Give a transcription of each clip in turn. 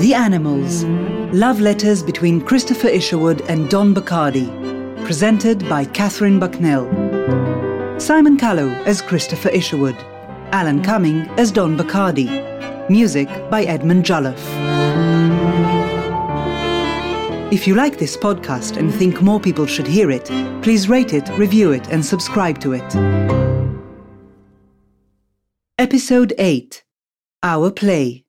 The Animals Love Letters between Christopher Isherwood and Don Bachardy. Presented by Katherine Bucknell. Simon Callow as Christopher Isherwood. Alan Cumming as Don Bachardy. Music by Edmund Jolliffe. If you like this podcast and think more people should hear it, please rate it, review it, and subscribe to it. Episode 8 Our Play.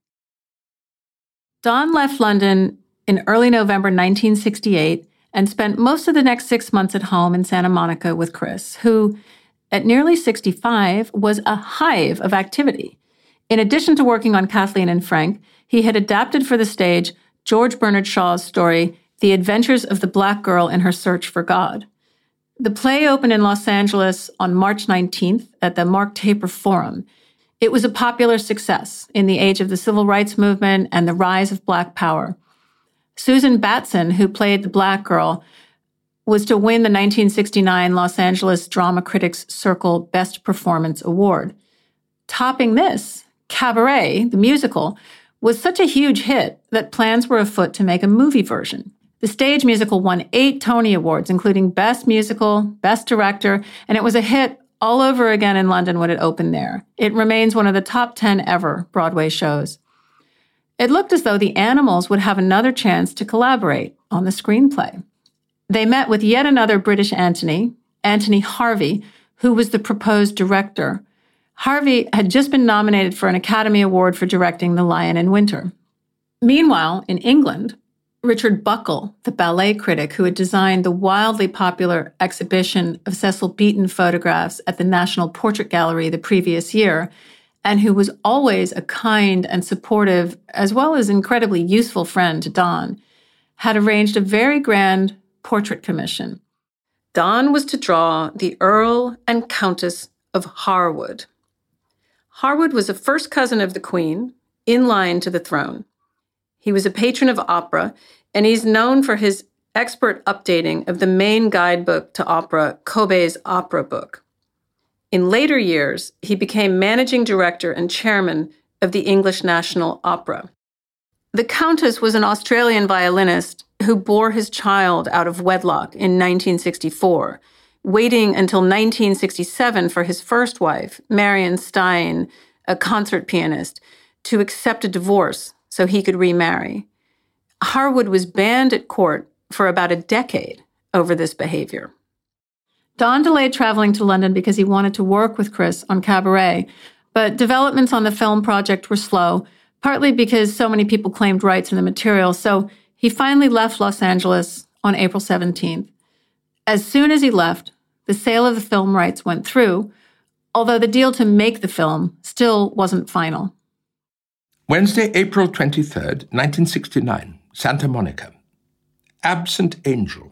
Don left London in early November 1968 and spent most of the next six months at home in Santa Monica with Chris, who, at nearly 65, was a hive of activity. In addition to working on Kathleen and Frank, he had adapted for the stage George Bernard Shaw's story, The Adventures of the Black Girl in Her Search for God. The play opened in Los Angeles on March 19th at the Mark Taper Forum. It was a popular success in the age of the civil rights movement and the rise of Black power. Susan Batson, who played the Black girl, was to win the 1969 Los Angeles Drama Critics Circle Best Performance Award. Topping this, Cabaret, the musical, was such a huge hit that plans were afoot to make a movie version. The stage musical won eight Tony Awards, including Best Musical, Best Director, and it was a hit all over again in London when it opened there. It remains one of the top 10 ever Broadway shows. It looked as though the animals would have another chance to collaborate on the screenplay. They met with yet another British Antony, Anthony Harvey, who was the proposed director. Harvey had just been nominated for an Academy Award for directing The Lion in Winter. Meanwhile, in England, Richard Buckle, the ballet critic who had designed the wildly popular exhibition of Cecil Beaton photographs at the National Portrait Gallery the previous year, and who was always a kind and supportive, as well as incredibly useful friend to Don, had arranged a very grand portrait commission. Don was to draw the Earl and Countess of Harewood. Harewood was a first cousin of the Queen, in line to the throne. He was a patron of opera, and he's known for his expert updating of the main guidebook to opera, Kobbé's Opera Book. In later years, he became managing director and chairman of the English National Opera. The Countess was an Australian violinist who bore his child out of wedlock in 1964, waiting until 1967 for his first wife, Marion Stein, a concert pianist, to accept a divorce so he could remarry. Harewood was banned at court for about a decade over this behavior. Don delayed traveling to London because he wanted to work with Chris on Cabaret, but developments on the film project were slow, partly because so many people claimed rights in the material, so he finally left Los Angeles on April 17th. As soon as he left, the sale of the film rights went through, although the deal to make the film still wasn't final. Wednesday, April 23rd, 1969, Santa Monica. Absent Angel.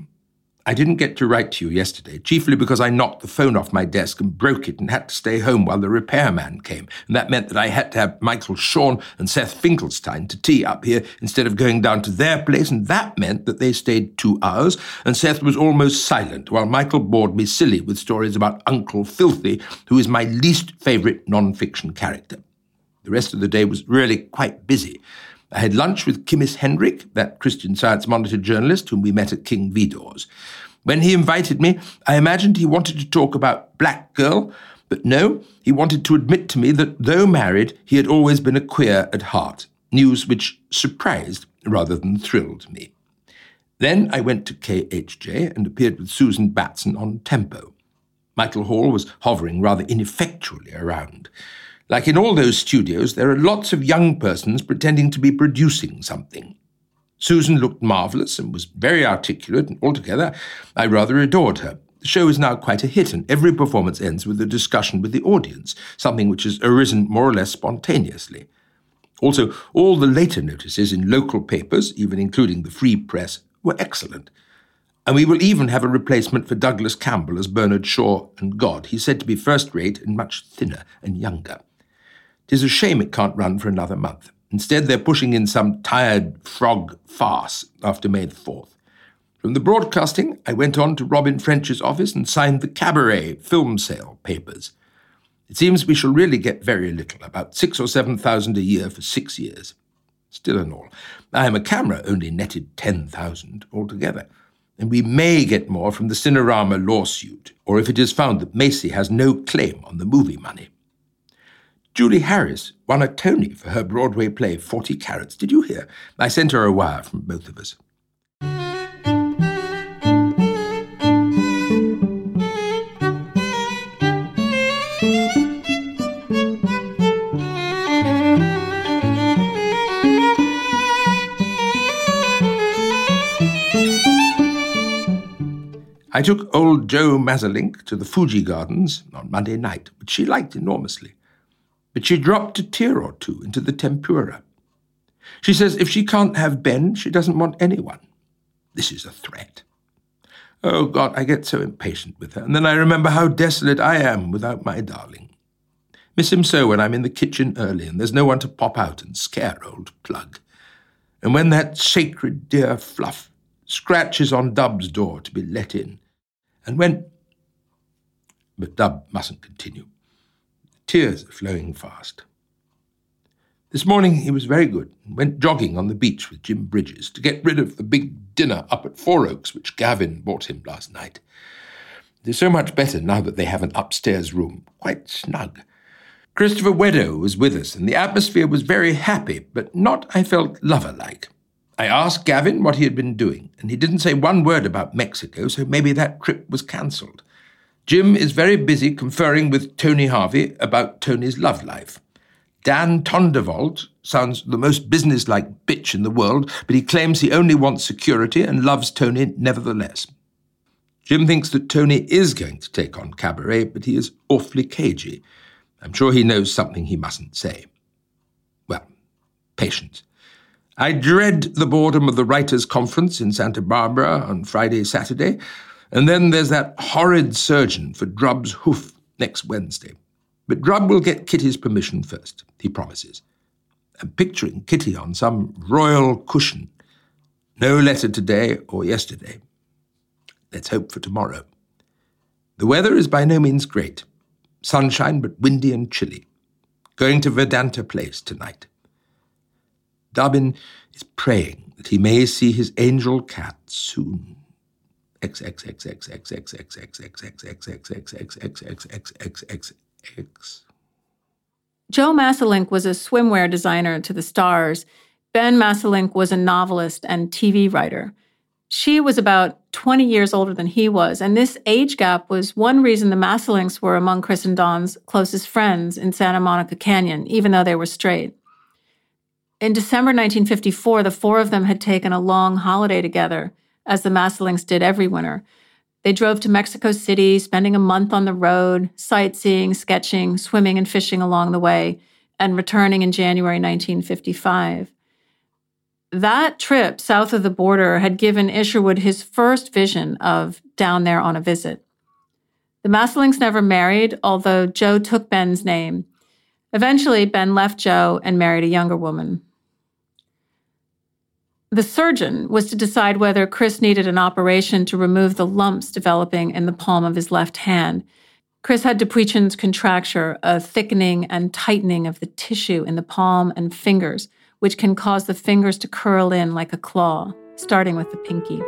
I didn't get to write to you yesterday, chiefly because I knocked the phone off my desk and broke it and had to stay home while the repairman came. And that meant that I had to have Michael Shawn and Seth Finkelstein to tea up here instead of going down to their place, and that meant that they stayed two hours, and Seth was almost silent while Michael bored me silly with stories about Uncle Filthy, who is my least favorite non-fiction character. The rest of the day was really quite busy. I had lunch with Kimmis Hendrick, that Christian Science Monitor journalist whom we met at King Vidor's. When he invited me, I imagined he wanted to talk about Black Girl, but no, he wanted to admit to me that though married, he had always been a queer at heart, news which surprised rather than thrilled me. Then I went to KHJ and appeared with Susan Batson on Tempo. Michael Hall was hovering rather ineffectually around. Like in all those studios, there are lots of young persons pretending to be producing something. Susan looked marvelous and was very articulate, and altogether, I rather adored her. The show is now quite a hit, and every performance ends with a discussion with the audience, something which has arisen more or less spontaneously. Also, all the later notices in local papers, even including the Free Press, were excellent. And we will even have a replacement for Douglas Campbell as Bernard Shaw and God. He's said to be first rate and much thinner and younger. Tis a shame it can't run for another month. Instead, they're pushing in some tired frog farce after May the 4th. From the broadcasting, I went on to Robin French's office and signed the cabaret film sale papers. It seems we shall really get very little, about six or seven thousand a year for six years. Still in all, I am a camera only netted ten thousand altogether, and we may get more from the Cinerama lawsuit, or if it is found that Macy has no claim on the movie money. Julie Harris won a Tony for her Broadway play 40 Carats. Did you hear? I sent her a wire from both of us. I took old Joe Masselink to the Fuji Gardens on Monday night, which she liked enormously but she dropped a tear or two into the tempura. She says if she can't have Ben, she doesn't want anyone. This is a threat. Oh God, I get so impatient with her, and then I remember how desolate I am without my darling. Miss him so when I'm in the kitchen early and there's no one to pop out and scare old plug. And when that sacred dear Fluff scratches on Dub's door to be let in, and when. But Dub mustn't continue tears flowing fast. This morning he was very good and went jogging on the beach with Jim Bridges to get rid of the big dinner up at Four Oaks which Gavin bought him last night. They're so much better now that they have an upstairs room, quite snug. Christopher Weddo was with us, and the atmosphere was very happy, but not, I felt, lover like. I asked Gavin what he had been doing, and he didn't say one word about Mexico, so maybe that trip was cancelled. Jim is very busy conferring with Tony Harvey about Tony's love life. Dan Tondervold sounds the most businesslike bitch in the world, but he claims he only wants security and loves Tony nevertheless. Jim thinks that Tony is going to take on Cabaret, but he is awfully cagey. I'm sure he knows something he mustn't say. Well, patience. I dread the boredom of the Writers' Conference in Santa Barbara on Friday, Saturday. And then there's that horrid surgeon for Drub's hoof next Wednesday. But Drub will get Kitty's permission first, he promises. And picturing Kitty on some royal cushion. No letter today or yesterday. Let's hope for tomorrow. The weather is by no means great. Sunshine, but windy and chilly. Going to Vedanta Place tonight. Dobbin is praying that he may see his angel cat soon x x x x x x x x x x x x x x x x x x x x. Joe Masselink was a swimwear designer to the stars. Ben Masselink was a novelist and TV writer. She was about 20 years older than he was, and this age gap was one reason the Masselinks were among Chris and Don's closest friends in Santa Monica Canyon, even though they were straight. In December 1954, the four of them had taken a long holiday together as the Masselinks did every winter. They drove to Mexico City, spending a month on the road, sightseeing, sketching, swimming, and fishing along the way, and returning in January 1955. That trip south of the border had given Isherwood his first vision of down there on a visit. The Masselinks never married, although Joe took Ben's name. Eventually, Ben left Joe and married a younger woman. The surgeon was to decide whether Chris needed an operation to remove the lumps developing in the palm of his left hand. Chris had Dupuytren's contracture, a thickening and tightening of the tissue in the palm and fingers, which can cause the fingers to curl in like a claw, starting with the pinky.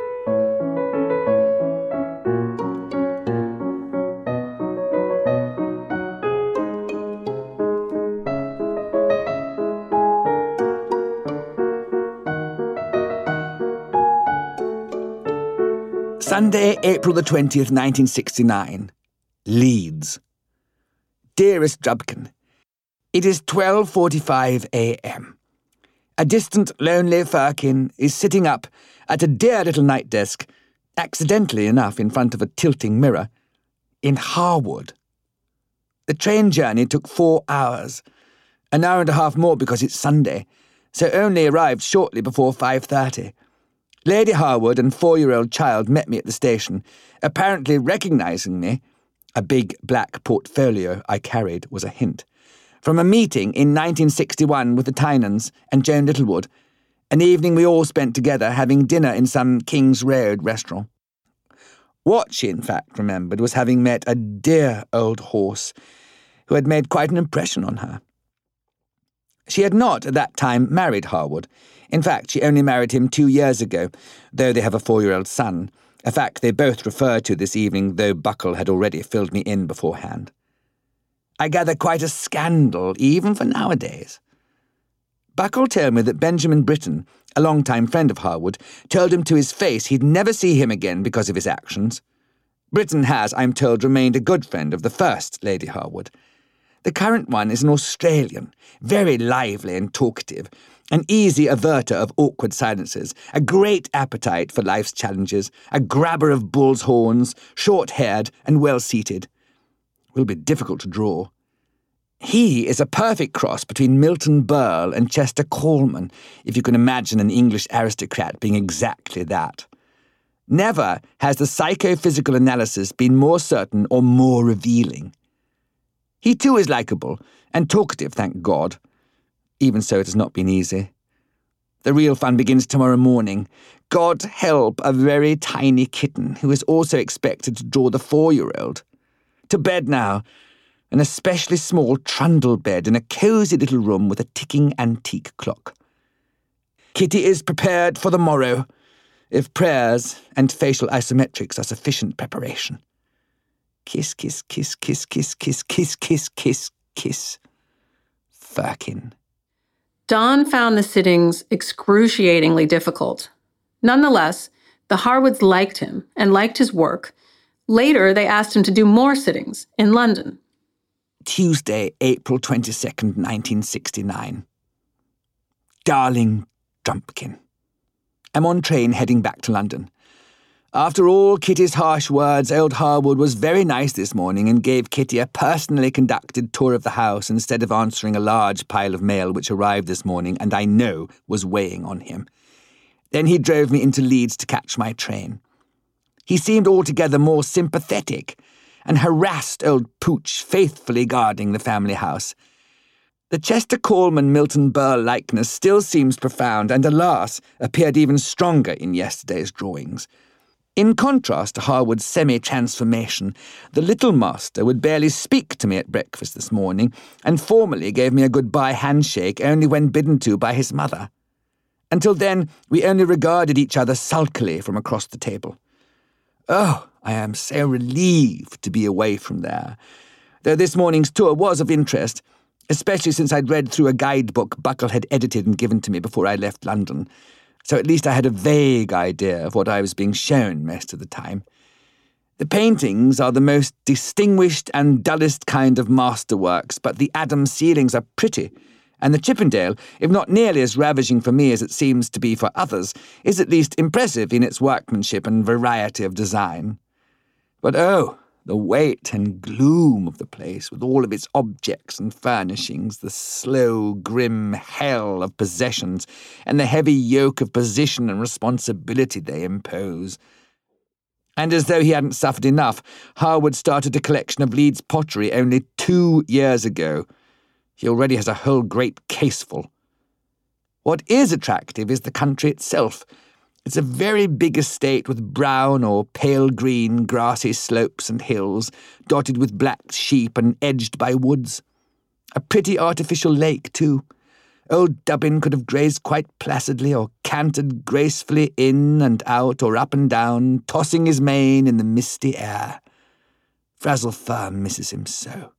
Sunday, April the 20th, 1969. Leeds. Dearest Drubkin, it is 12:45 a.m. A distant, lonely Firkin is sitting up at a dear little night desk, accidentally enough in front of a tilting mirror, in Harewood. The train journey took four hours, an hour and a half more because it's Sunday, so only arrived shortly before 5.30. Lady Harewood and four-year-old child met me at the station, apparently recognising me. A big black portfolio I carried was a hint from a meeting in 1961 with the Tynans and Joan Littlewood, An evening we all spent together having dinner in some King's Road restaurant. What she, in fact, remembered was having met a dear old horse who had made quite an impression on her. She had not, at that time, married Harewood. In fact, she only married him two years ago, though they have a four year old son, a fact they both referred to this evening, though Buckle had already filled me in beforehand. I gather quite a scandal, even for nowadays. Buckle told me that Benjamin Britten, a long-time friend of Harewood, told him to his face he'd never see him again because of his actions. Britton has, I'm told, remained a good friend of the first Lady Harewood. The current one is an Australian, very lively and talkative, an easy averter of awkward silences, a great appetite for life's challenges, a grabber of bull's horns, short haired and well seated. Will be difficult to draw. He is a perfect cross between Milton Berle and Chester Coleman, if you can imagine an English aristocrat being exactly that. Never has the psychophysical analysis been more certain or more revealing. He too is likable and talkative, thank God. Even so, it has not been easy. The real fun begins tomorrow morning. God help a very tiny kitten who is also expected to draw the four year old. To bed now, an especially small trundle bed in a cosy little room with a ticking antique clock. Kitty is prepared for the morrow, if prayers and facial isometrics are sufficient preparation. Kiss, kiss, kiss, kiss, kiss, kiss, kiss, kiss, kiss, kiss. Firkin. Don found the sittings excruciatingly difficult. Nonetheless, the Harewoods liked him and liked his work. Later, they asked him to do more sittings in London. Tuesday, April 22nd, 1969. Darling Drumpkin. I'm on train heading back to London. After all Kitty's harsh words, old Harewood was very nice this morning and gave Kitty a personally conducted tour of the house instead of answering a large pile of mail which arrived this morning and I know was weighing on him. Then he drove me into Leeds to catch my train. He seemed altogether more sympathetic and harassed old Pooch faithfully guarding the family house. The Chester Coleman Milton Berle likeness still seems profound, and alas, appeared even stronger in yesterday's drawings. In contrast to Harewood's semi transformation, the little master would barely speak to me at breakfast this morning, and formally gave me a goodbye handshake only when bidden to by his mother. Until then, we only regarded each other sulkily from across the table. Oh, I am so relieved to be away from there. Though this morning's tour was of interest, especially since I'd read through a guidebook Buckle had edited and given to me before I left London, so at least I had a vague idea of what I was being shown most of the time. The paintings are the most distinguished and dullest kind of masterworks, but the Adam ceilings are pretty and the Chippendale, if not nearly as ravishing for me as it seems to be for others, is at least impressive in its workmanship and variety of design. But oh, the weight and gloom of the place, with all of its objects and furnishings, the slow, grim hell of possessions, and the heavy yoke of position and responsibility they impose. And as though he hadn't suffered enough, Harewood started a collection of Leeds pottery only two years ago he already has a whole great caseful. What is attractive is the country itself. It's a very big estate with brown or pale green grassy slopes and hills, dotted with black sheep and edged by woods. A pretty artificial lake, too. Old Dubbin could have grazed quite placidly or cantered gracefully in and out or up and down, tossing his mane in the misty air. Frazzle Firm misses him so.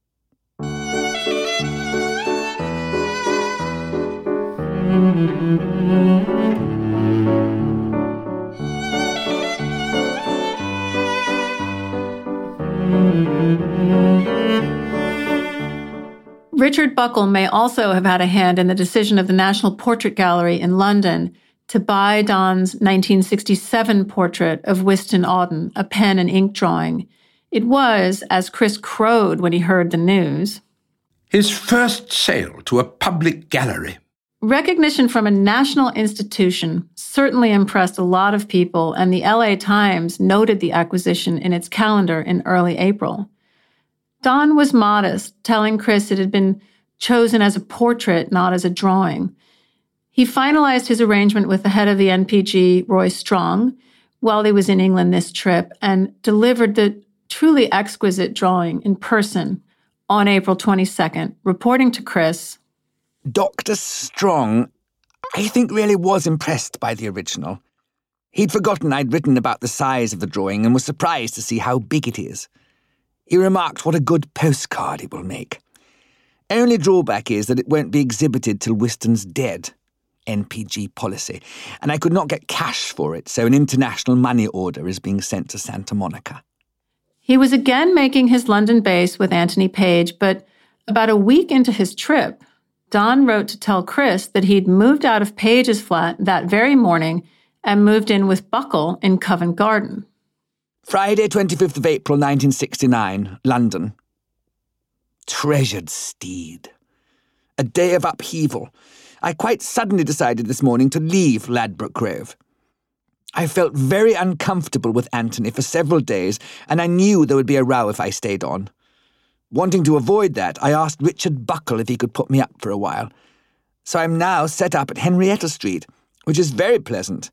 Richard Buckle may also have had a hand in the decision of the National Portrait Gallery in London to buy Don's 1967 portrait of Wystan Auden, a pen and ink drawing. It was, as Chris crowed when he heard the news, his first sale to a public gallery. Recognition from a national institution certainly impressed a lot of people, and the LA Times noted the acquisition in its calendar in early April. Don was modest, telling Chris it had been chosen as a portrait, not as a drawing. He finalized his arrangement with the head of the NPG, Roy Strong, while he was in England this trip and delivered the truly exquisite drawing in person on April 22nd, reporting to Chris. Dr. Strong, I think, really was impressed by the original. He'd forgotten I'd written about the size of the drawing and was surprised to see how big it is. He remarked what a good postcard it will make. Only drawback is that it won't be exhibited till Wystan's dead. NPG policy, and I could not get cash for it, so an international money order is being sent to Santa Monica. He was again making his London base with Anthony Page, but about a week into his trip, Don wrote to tell Chris that he'd moved out of Page's flat that very morning and moved in with Buckle in Covent Garden. Friday, 25th of April 1969, London. Treasured steed. A day of upheaval. I quite suddenly decided this morning to leave Ladbroke Grove. I felt very uncomfortable with Anthony for several days, and I knew there would be a row if I stayed on. Wanting to avoid that, I asked Richard Buckle if he could put me up for a while. So I'm now set up at Henrietta Street, which is very pleasant,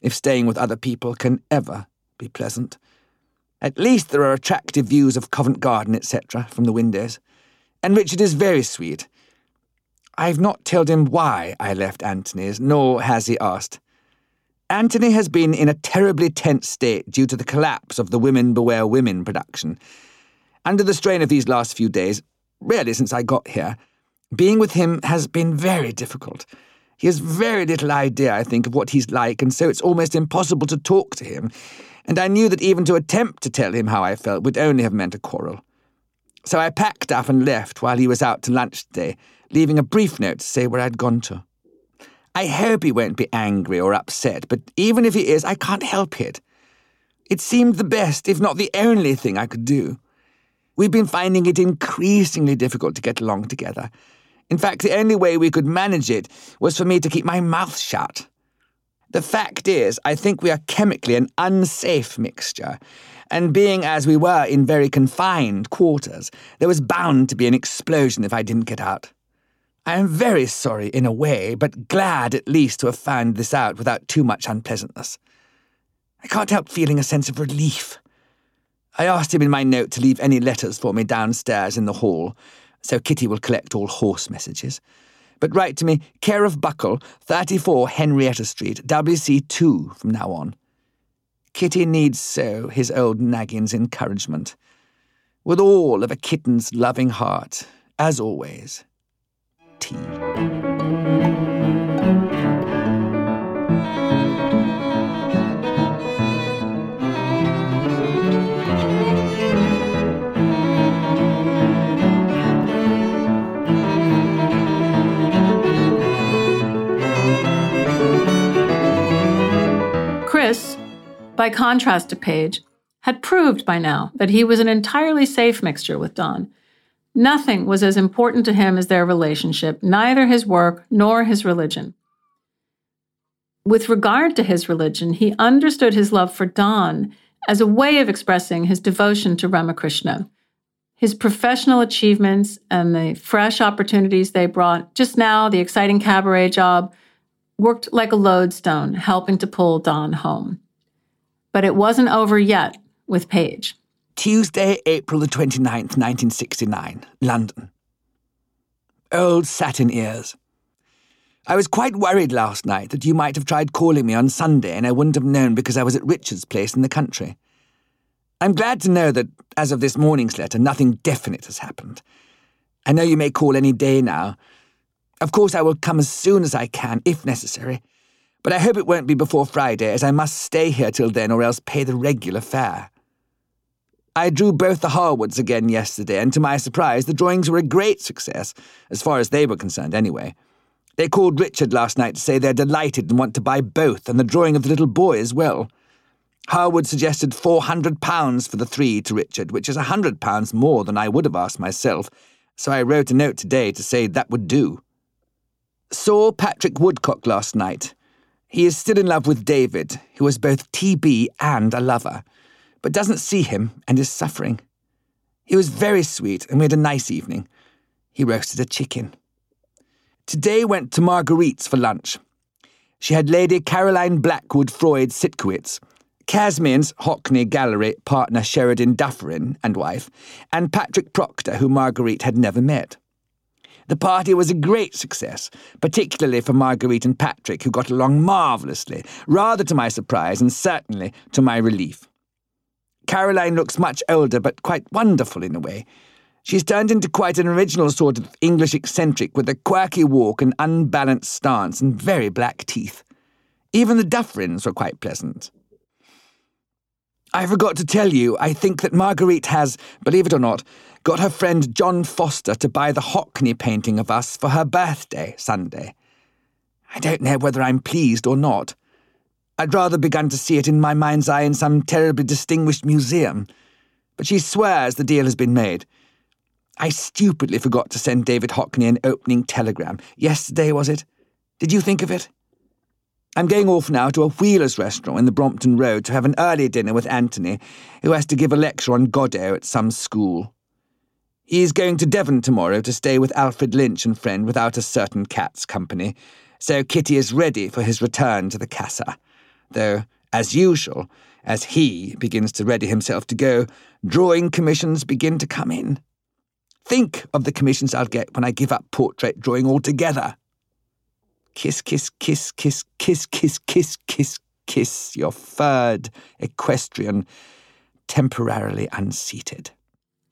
if staying with other people can ever be pleasant. At least there are attractive views of Covent Garden, etc., from the windows. And Richard is very sweet. I've not told him why I left Antony's, nor has he asked. Antony has been in a terribly tense state due to the collapse of the Women Beware Women production. Under the strain of these last few days, really since I got here, being with him has been very difficult. He has very little idea, I think, of what he's like, and so it's almost impossible to talk to him and I knew that even to attempt to tell him how I felt would only have meant a quarrel. So I packed up and left while he was out to lunch today, leaving a brief note to say where I'd gone to. I hope he won't be angry or upset, but even if he is, I can't help it. It seemed the best, if not the only thing I could do. We've been finding it increasingly difficult to get along together. In fact, the only way we could manage it was for me to keep my mouth shut. The fact is, I think we are chemically an unsafe mixture, and being as we were in very confined quarters, there was bound to be an explosion if I didn't get out. I am very sorry in a way, but glad at least to have found this out without too much unpleasantness. I can't help feeling a sense of relief. I asked him in my note to leave any letters for me downstairs in the hall, so Kitty will collect all horse messages but write to me, care of Buckle, 34 Henrietta Street, WC2 from now on. Kitty needs so his old naggin's encouragement. With all of a kitten's loving heart, as always, T. by contrast to Page, had proved by now that he was an entirely safe mixture with Don. Nothing was as important to him as their relationship, neither his work nor his religion. With regard to his religion, he understood his love for Don as a way of expressing his devotion to Ramakrishna. His professional achievements and the fresh opportunities they brought, just now, the exciting cabaret job, worked like a lodestone, helping to pull Don home. But it wasn't over yet with Page. Tuesday, April the 29th, 1969, London. Old satin ears. I was quite worried last night that you might have tried calling me on Sunday and I wouldn't have known because I was at Richard's place in the country. I'm glad to know that, as of this morning's letter, nothing definite has happened. I know you may call any day now. Of course, I will come as soon as I can, if necessary, but I hope it won't be before Friday, as I must stay here till then or else pay the regular fare. I drew both the Harewoods again yesterday, and to my surprise, the drawings were a great success, as far as they were concerned anyway. They called Richard last night to say they're delighted and want to buy both, and the drawing of the little boy as well. Harewood suggested four hundred pounds for the three to Richard, which is a hundred pounds more than I would have asked myself, so I wrote a note today to say that would do. Saw Patrick Woodcock last night. He is still in love with David, who is both TB and a lover, but doesn't see him and is suffering. He was very sweet and we had a nice evening. He roasted a chicken. Today went to Marguerite's for lunch. She had Lady Caroline Blackwood Freud Citkowitz, Kasmin's Hockney Gallery partner Sheridan Dufferin and wife, and Patrick Procktor, who Marguerite had never met. The party was a great success, particularly for Marguerite and Patrick, who got along marvellously, rather to my surprise and certainly to my relief. Caroline looks much older, but quite wonderful in a way. She's turned into quite an original sort of English eccentric with a quirky walk and unbalanced stance and very black teeth. Even the Dufferins were quite pleasant. I forgot to tell you, I think that Marguerite has, believe it or not, got her friend John Foster to buy the Hockney painting of us for her birthday Sunday. I don't know whether I'm pleased or not. I'd rather begun to see it in my mind's eye in some terribly distinguished museum. But she swears the deal has been made. I stupidly forgot to send David Hockney an opening telegram. Yesterday, was it? Did you think of it? I'm going off now to a Wheeler's restaurant in the Brompton Road to have an early dinner with Anthony, who has to give a lecture on Godot at some school. He is going to Devon tomorrow to stay with Alfred Lynch and friend without a certain cat's company, so Kitty is ready for his return to the Casa. Though, as usual, as he begins to ready himself to go, drawing commissions begin to come in. Think of the commissions I'll get when I give up portrait drawing altogether. Kiss, kiss, kiss, kiss, kiss, kiss, kiss, kiss, kiss your furred equestrian temporarily unseated.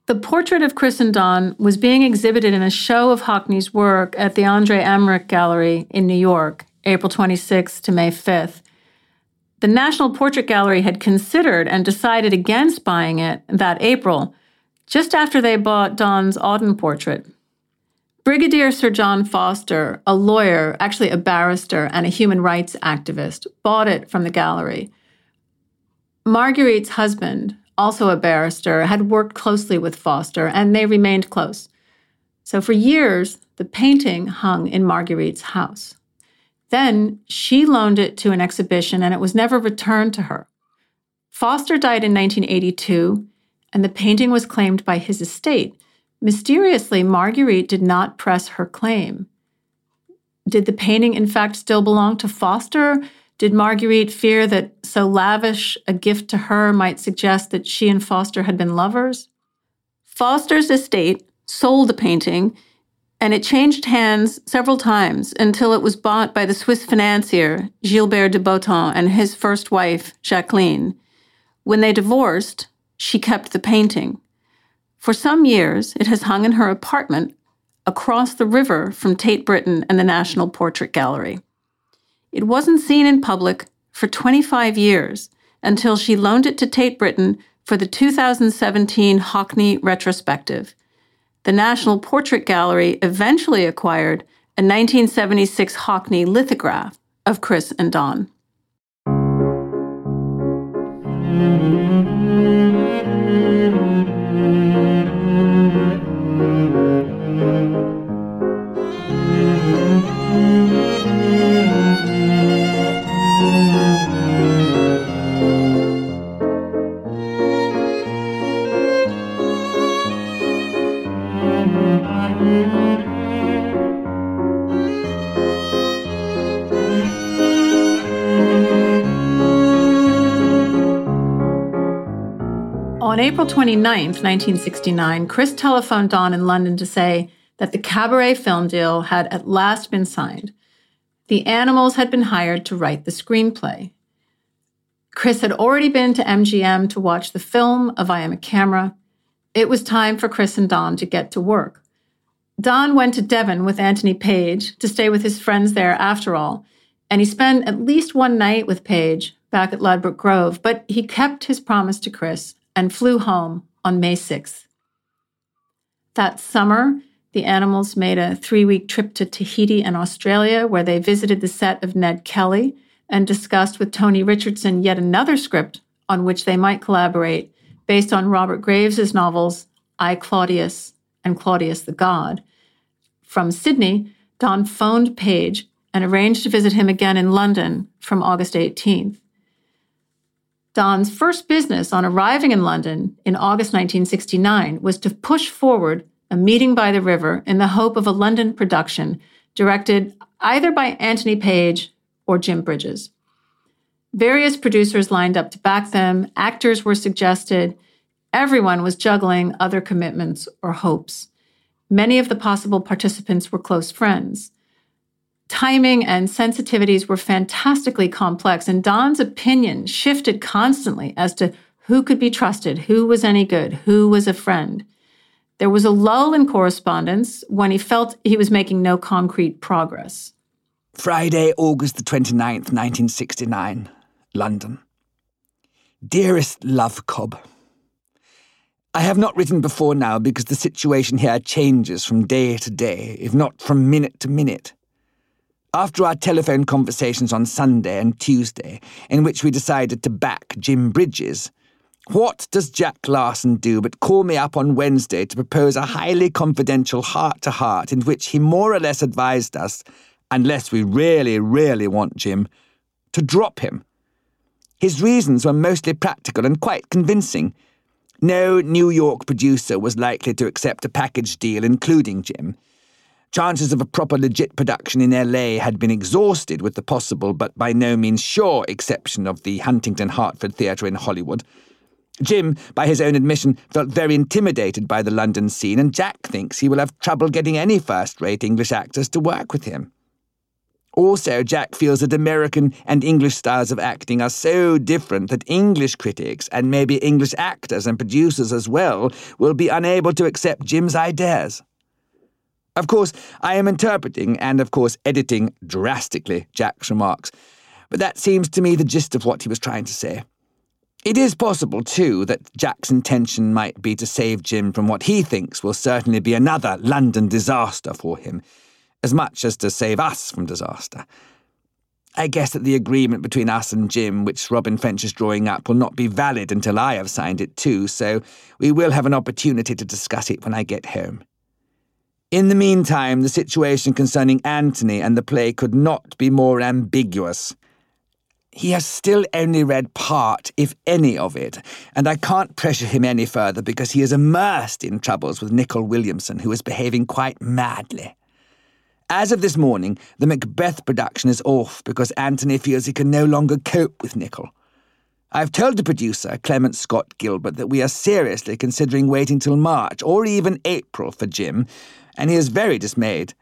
The portrait of Chris and Don was being exhibited in a show of Hockney's work at the Andre Emmerich Gallery in New York, April 26th to May 5th. The National Portrait Gallery had considered and decided against buying it that April, just after they bought Don's Auden portrait. Brigadier Sir John Foster, a lawyer, actually a barrister, and a human rights activist, bought it from the gallery. Marguerite's husband, also a barrister, had worked closely with Foster, and they remained close. So for years, the painting hung in Marguerite's house. Then she loaned it to an exhibition, and it was never returned to her. Foster died in 1982, and the painting was claimed by his estate. Mysteriously, Marguerite did not press her claim. Did the painting, in fact, still belong to Foster? Did Marguerite fear that so lavish a gift to her might suggest that she and Foster had been lovers? Foster's estate sold the painting, and it changed hands several times until it was bought by the Swiss financier Gilbert de Botton and his first wife, Jacqueline. When they divorced, she kept the painting. For some years, it has hung in her apartment across the river from Tate Britain and the National Portrait Gallery. It wasn't seen in public for 25 years until she loaned it to Tate Britain for the 2017 Hockney retrospective. The National Portrait Gallery eventually acquired a 1976 Hockney lithograph of Chris and Don. On April 29, 1969, Chris telephoned Don in London to say that the cabaret film deal had at last been signed. The animals had been hired to write the screenplay. Chris had already been to MGM to watch the film of I Am a Camera. It was time for Chris and Don to get to work. Don went to Devon with Anthony Page to stay with his friends there after all, and he spent at least one night with Page back at Ladbroke Grove, but he kept his promise to Chris and flew home on May 6th. That summer, the animals made a three week trip to Tahiti and Australia, where they visited the set of Ned Kelly and discussed with Tony Richardson yet another script on which they might collaborate based on Robert Graves' novels I, Claudius and Claudius the God. From Sydney, Don phoned Page and arranged to visit him again in London from August 18th. Don's first business on arriving in London in August 1969 was to push forward a meeting by the river in the hope of a London production directed either by Anthony Page or Jim Bridges. Various producers lined up to back them, actors were suggested, everyone was juggling other commitments or hopes. Many of the possible participants were close friends. Timing and sensitivities were fantastically complex, and Don's opinion shifted constantly as to who could be trusted, who was any good, who was a friend. There was a lull in correspondence when he felt he was making no concrete progress. Friday, August the 29th, 1969, London. Dearest Love Cobb, I have not written before now because the situation here changes from day to day, if not from minute to minute. After our telephone conversations on Sunday and Tuesday, in which we decided to back Jim Bridges, what does Jack Larson do but call me up on Wednesday to propose a highly confidential heart to heart in which he more or less advised us, unless we really, really want Jim, to drop him? His reasons were mostly practical and quite convincing. No New York producer was likely to accept a package deal including Jim. Chances of a proper legit production in LA had been exhausted with the possible but by no means sure exception of the Huntington Hartford Theatre in Hollywood. Jim, by his own admission, felt very intimidated by the London scene, and Jack thinks he will have trouble getting any first rate English actors to work with him. Also, Jack feels that American and English styles of acting are so different that English critics, and maybe English actors and producers as well, will be unable to accept Jim's ideas. Of course, I am interpreting and, of course, editing drastically Jack's remarks, but that seems to me the gist of what he was trying to say. It is possible, too, that Jack's intention might be to save Jim from what he thinks will certainly be another London disaster for him, as much as to save us from disaster. I guess that the agreement between us and Jim, which Robin French is drawing up, will not be valid until I have signed it too, so we will have an opportunity to discuss it when I get home. In the meantime, the situation concerning Anthony and the play could not be more ambiguous. He has still only read part, if any, of it, and I can't pressure him any further because he is immersed in troubles with Nicol Williamson, who is behaving quite madly. As of this morning, the Macbeth production is off because Anthony feels he can no longer cope with Nicol. I've told the producer, Clement Scott Gilbert, that we are seriously considering waiting till March or even April for Jim, and he is very dismayed.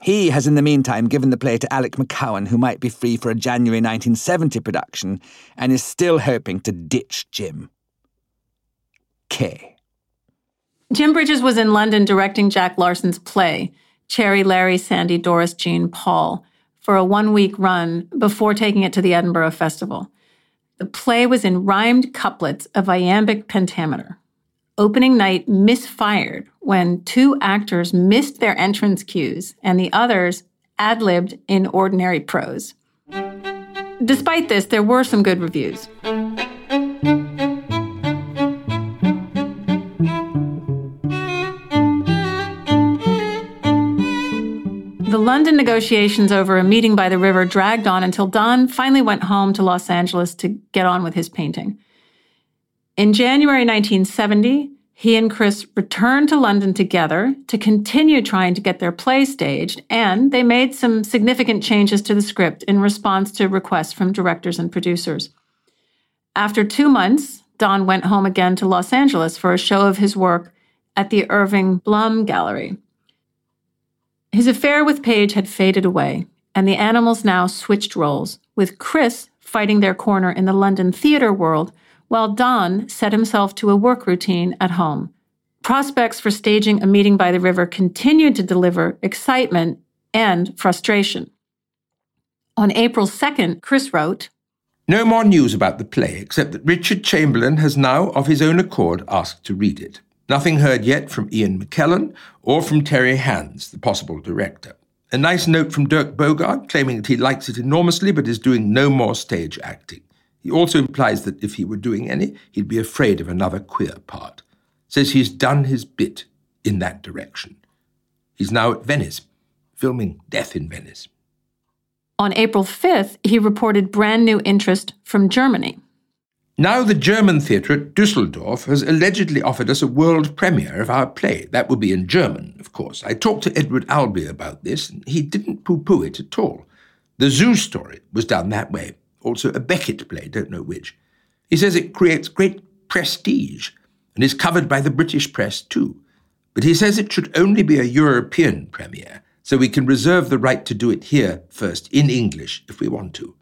He has, in the meantime, given the play to Alec McCowen, who might be free for a January 1970 production, and is still hoping to ditch Jim. K. Jim Bridges was in London directing Jack Larson's play, Cherry, Larry, Sandy, Doris, Jean, Paul, for a one week run before taking it to the Edinburgh Festival. The play was in rhymed couplets of iambic pentameter opening night misfired when two actors missed their entrance cues and the others ad libbed in ordinary prose. Despite this, there were some good reviews. The London negotiations over a meeting by the river dragged on until Don finally went home to Los Angeles to get on with his painting. In January 1970, he and Chris returned to London together to continue trying to get their play staged, and they made some significant changes to the script in response to requests from directors and producers. After two months, Don went home again to Los Angeles for a show of his work at the Irving Blum Gallery. His affair with Page had faded away, and the animals now switched roles, with Chris fighting their corner in the London theater world while Don set himself to a work routine at home. Prospects for staging a meeting by the river continued to deliver excitement and frustration. On April 2nd, Chris wrote, No more news about the play, except that Richard Chamberlain has now, of his own accord, asked to read it. Nothing heard yet from Ian McKellen or from Terry Hands, the possible director. A nice note from Dirk Bogarde claiming that he likes it enormously but is doing no more stage acting. He also implies that if he were doing any, he'd be afraid of another queer part. Says he's done his bit in that direction. He's now at Venice, filming Death in Venice. On April 5th, he reported brand new interest from Germany. Now, the German theatre at Dusseldorf has allegedly offered us a world premiere of our play. That would be in German, of course. I talked to Edward Albee about this, and he didn't poo poo it at all. The zoo story was done that way. Also, a Beckett play, don't know which. He says it creates great prestige and is covered by the British press too. But he says it should only be a European premiere, so we can reserve the right to do it here first in English if we want to.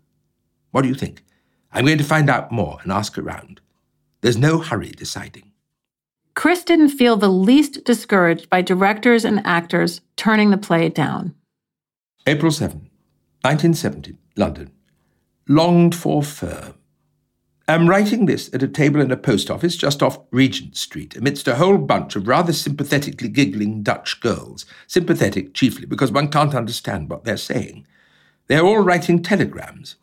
What do you think? I'm going to find out more and ask around. There's no hurry deciding. Chris didn't feel the least discouraged by directors and actors turning the play down. April 7, 1970, London. Longed for firm. I'm writing this at a table in a post office just off Regent Street, amidst a whole bunch of rather sympathetically giggling Dutch girls, sympathetic chiefly because one can't understand what they're saying. They're all writing telegrams.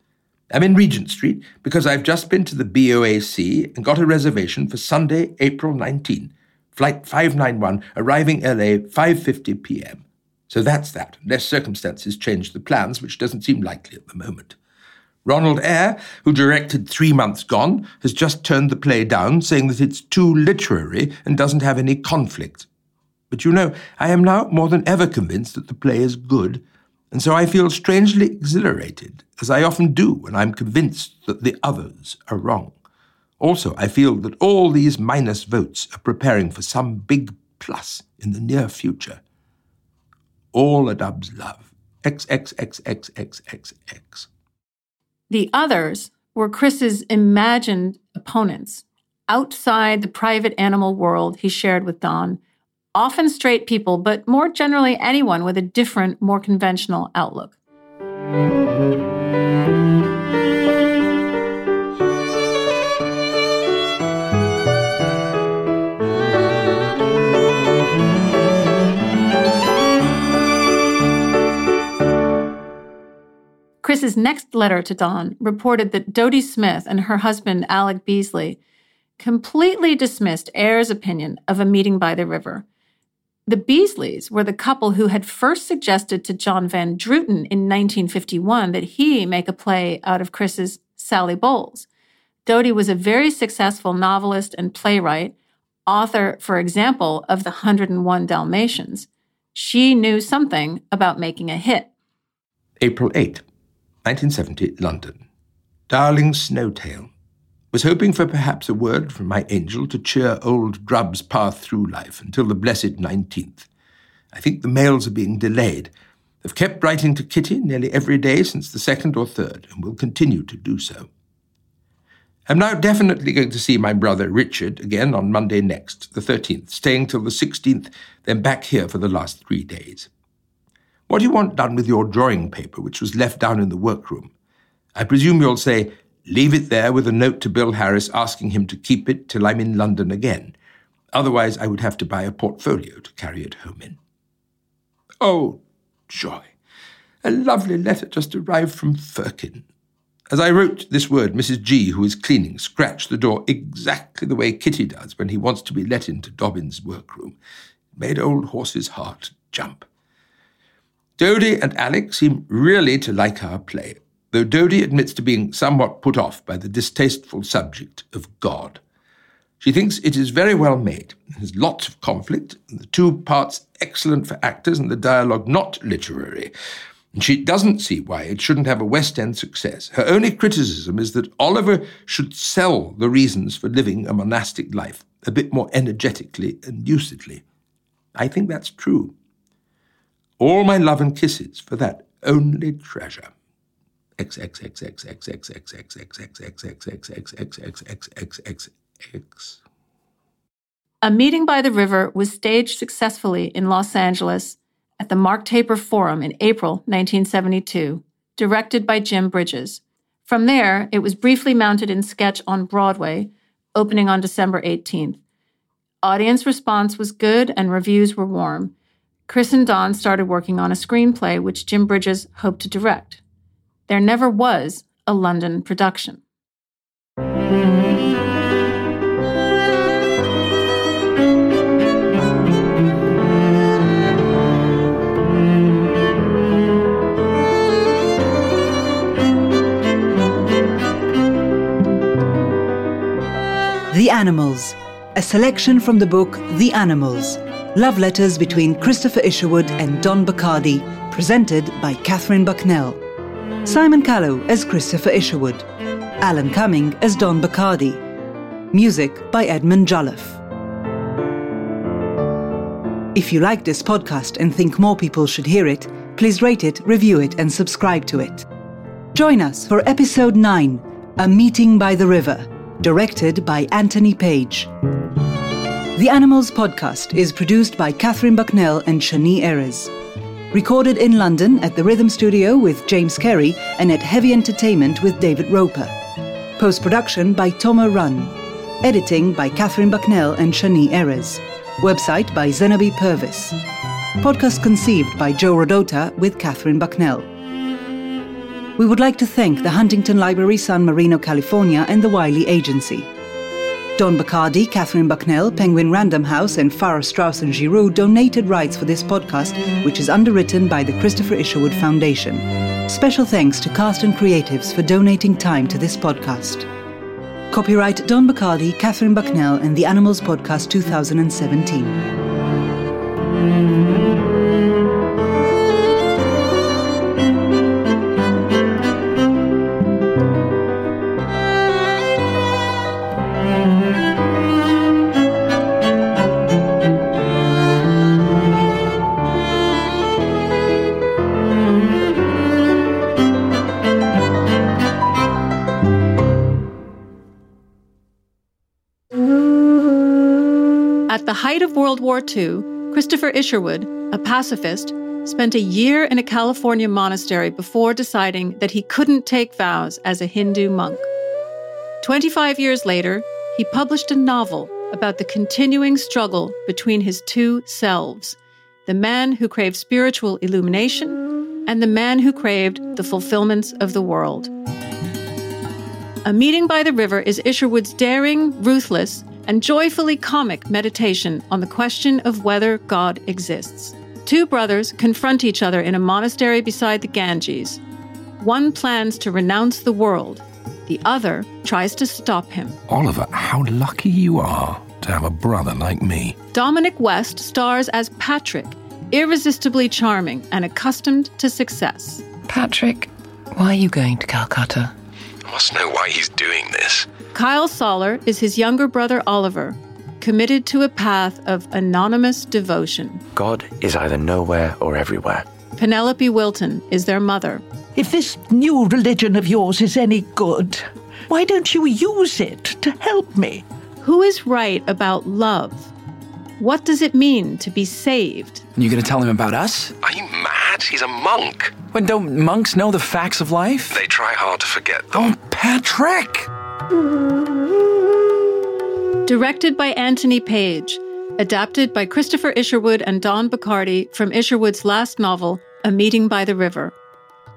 I'm in Regent Street because I've just been to the BOAC and got a reservation for Sunday, April 19, flight 591, arriving LA 5:50 p.m. So that's that, unless circumstances change the plans, which doesn't seem likely at the moment. Ronald Eyre, who directed Three Months Gone, has just turned the play down, saying that it's too literary and doesn't have any conflict. But you know, I am now more than ever convinced that the play is good and so I feel strangely exhilarated, as I often do when I'm convinced that the others are wrong. Also, I feel that all these minus votes are preparing for some big plus in the near future. All a dub's love. XXXXXXX. The others were Chris's imagined opponents outside the private animal world he shared with Don often straight people, but more generally anyone with a different, more conventional outlook. Chris's next letter to Don reported that Dodie Smith and her husband, Alec Beesley, completely dismissed Eyre's opinion of a meeting by the river the Beesleys were the couple who had first suggested to John Van Druten in 1951 that he make a play out of Chris's Sally Bowles. Dodie was a very successful novelist and playwright, author, for example, of The 101 Dalmatians. She knew something about making a hit. April 8, 1970, London. Darling Snowtail was hoping for perhaps a word from my angel to cheer old Grub's path through life until the blessed 19th. I think the mails are being delayed. They've kept writing to Kitty nearly every day since the second or third, and will continue to do so. I'm now definitely going to see my brother Richard again on Monday next, the 13th, staying till the 16th, then back here for the last three days. What do you want done with your drawing paper, which was left down in the workroom? I presume you'll say, Leave it there with a note to Bill Harris asking him to keep it till I'm in London again. Otherwise, I would have to buy a portfolio to carry it home in. Oh, joy! A lovely letter just arrived from Firkin. As I wrote this word, Mrs. G, who is cleaning, scratched the door exactly the way Kitty does when he wants to be let into Dobbin's workroom. It made old horse's heart jump. Dodie and Alec seem really to like our play though Dodie admits to being somewhat put off by the distasteful subject of God. She thinks it is very well made, has lots of conflict, the two parts excellent for actors and the dialogue not literary. And she doesn't see why it shouldn't have a West End success. Her only criticism is that Oliver should sell the reasons for living a monastic life a bit more energetically and lucidly. I think that's true. All my love and kisses for that only treasure. A meeting by the river was staged successfully in Los Angeles at the Mark Taper Forum in April 1972, directed by Jim Bridges. From there, it was briefly mounted in sketch on Broadway, opening on December 18th. Audience response was good and reviews were warm. Chris and Don started working on a screenplay which Jim Bridges hoped to direct. There never was a London production. The Animals, a selection from the book The Animals Love Letters between Christopher Isherwood and Don Bachardy, presented by Katherine Bucknell. Simon Callow as Christopher Isherwood. Alan Cumming as Don Bachardy. Music by Edmund Jolliffe. If you like this podcast and think more people should hear it, please rate it, review it, and subscribe to it. Join us for episode 9 A Meeting by the River, directed by Anthony Page. The Animals podcast is produced by Katherine Bucknell and Shani Erez. Recorded in London at the Rhythm Studio with James Carey and at Heavy Entertainment with David Roper. Post production by Toma Run. Editing by Katherine Bucknell and Shani Erez. Website by Zenobi Purvis. Podcast conceived by Joe Rodota with Katherine Bucknell. We would like to thank the Huntington Library San Marino, California and the Wylie Agency. Don Bachardy, Katherine Bucknell, Penguin Random House, and Farrar Straus and Giroux donated rights for this podcast, which is underwritten by the Christopher Isherwood Foundation. Special thanks to cast and creatives for donating time to this podcast. Copyright Don Bachardy, Katherine Bucknell, and the Animals Podcast 2017. Height of World War II, Christopher Isherwood, a pacifist, spent a year in a California monastery before deciding that he couldn't take vows as a Hindu monk. 25 years later, he published a novel about the continuing struggle between his two selves the man who craved spiritual illumination and the man who craved the fulfillments of the world. A Meeting by the River is Isherwood's daring, ruthless, and joyfully comic meditation on the question of whether God exists. Two brothers confront each other in a monastery beside the Ganges. One plans to renounce the world, the other tries to stop him. Oliver, how lucky you are to have a brother like me. Dominic West stars as Patrick, irresistibly charming and accustomed to success. Patrick, why are you going to Calcutta? I must know why he's doing this. Kyle Soller is his younger brother Oliver, committed to a path of anonymous devotion. God is either nowhere or everywhere. Penelope Wilton is their mother. If this new religion of yours is any good, why don't you use it to help me? Who is right about love? What does it mean to be saved? You gonna tell him about us? Are you mad? He's a monk. When don't monks know the facts of life? They try hard to forget them. Oh, Patrick! Directed by Anthony Page, adapted by Christopher Isherwood and Don Bachardy from Isherwood's last novel, A Meeting by the River.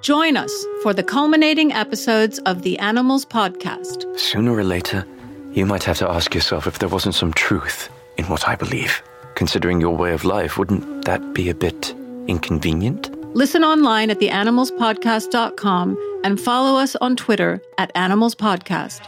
Join us for the culminating episodes of the Animals podcast. Sooner or later, you might have to ask yourself if there wasn't some truth in what I believe. Considering your way of life, wouldn't that be a bit inconvenient? Listen online at theanimalspodcast.com and follow us on Twitter at Animals Podcast.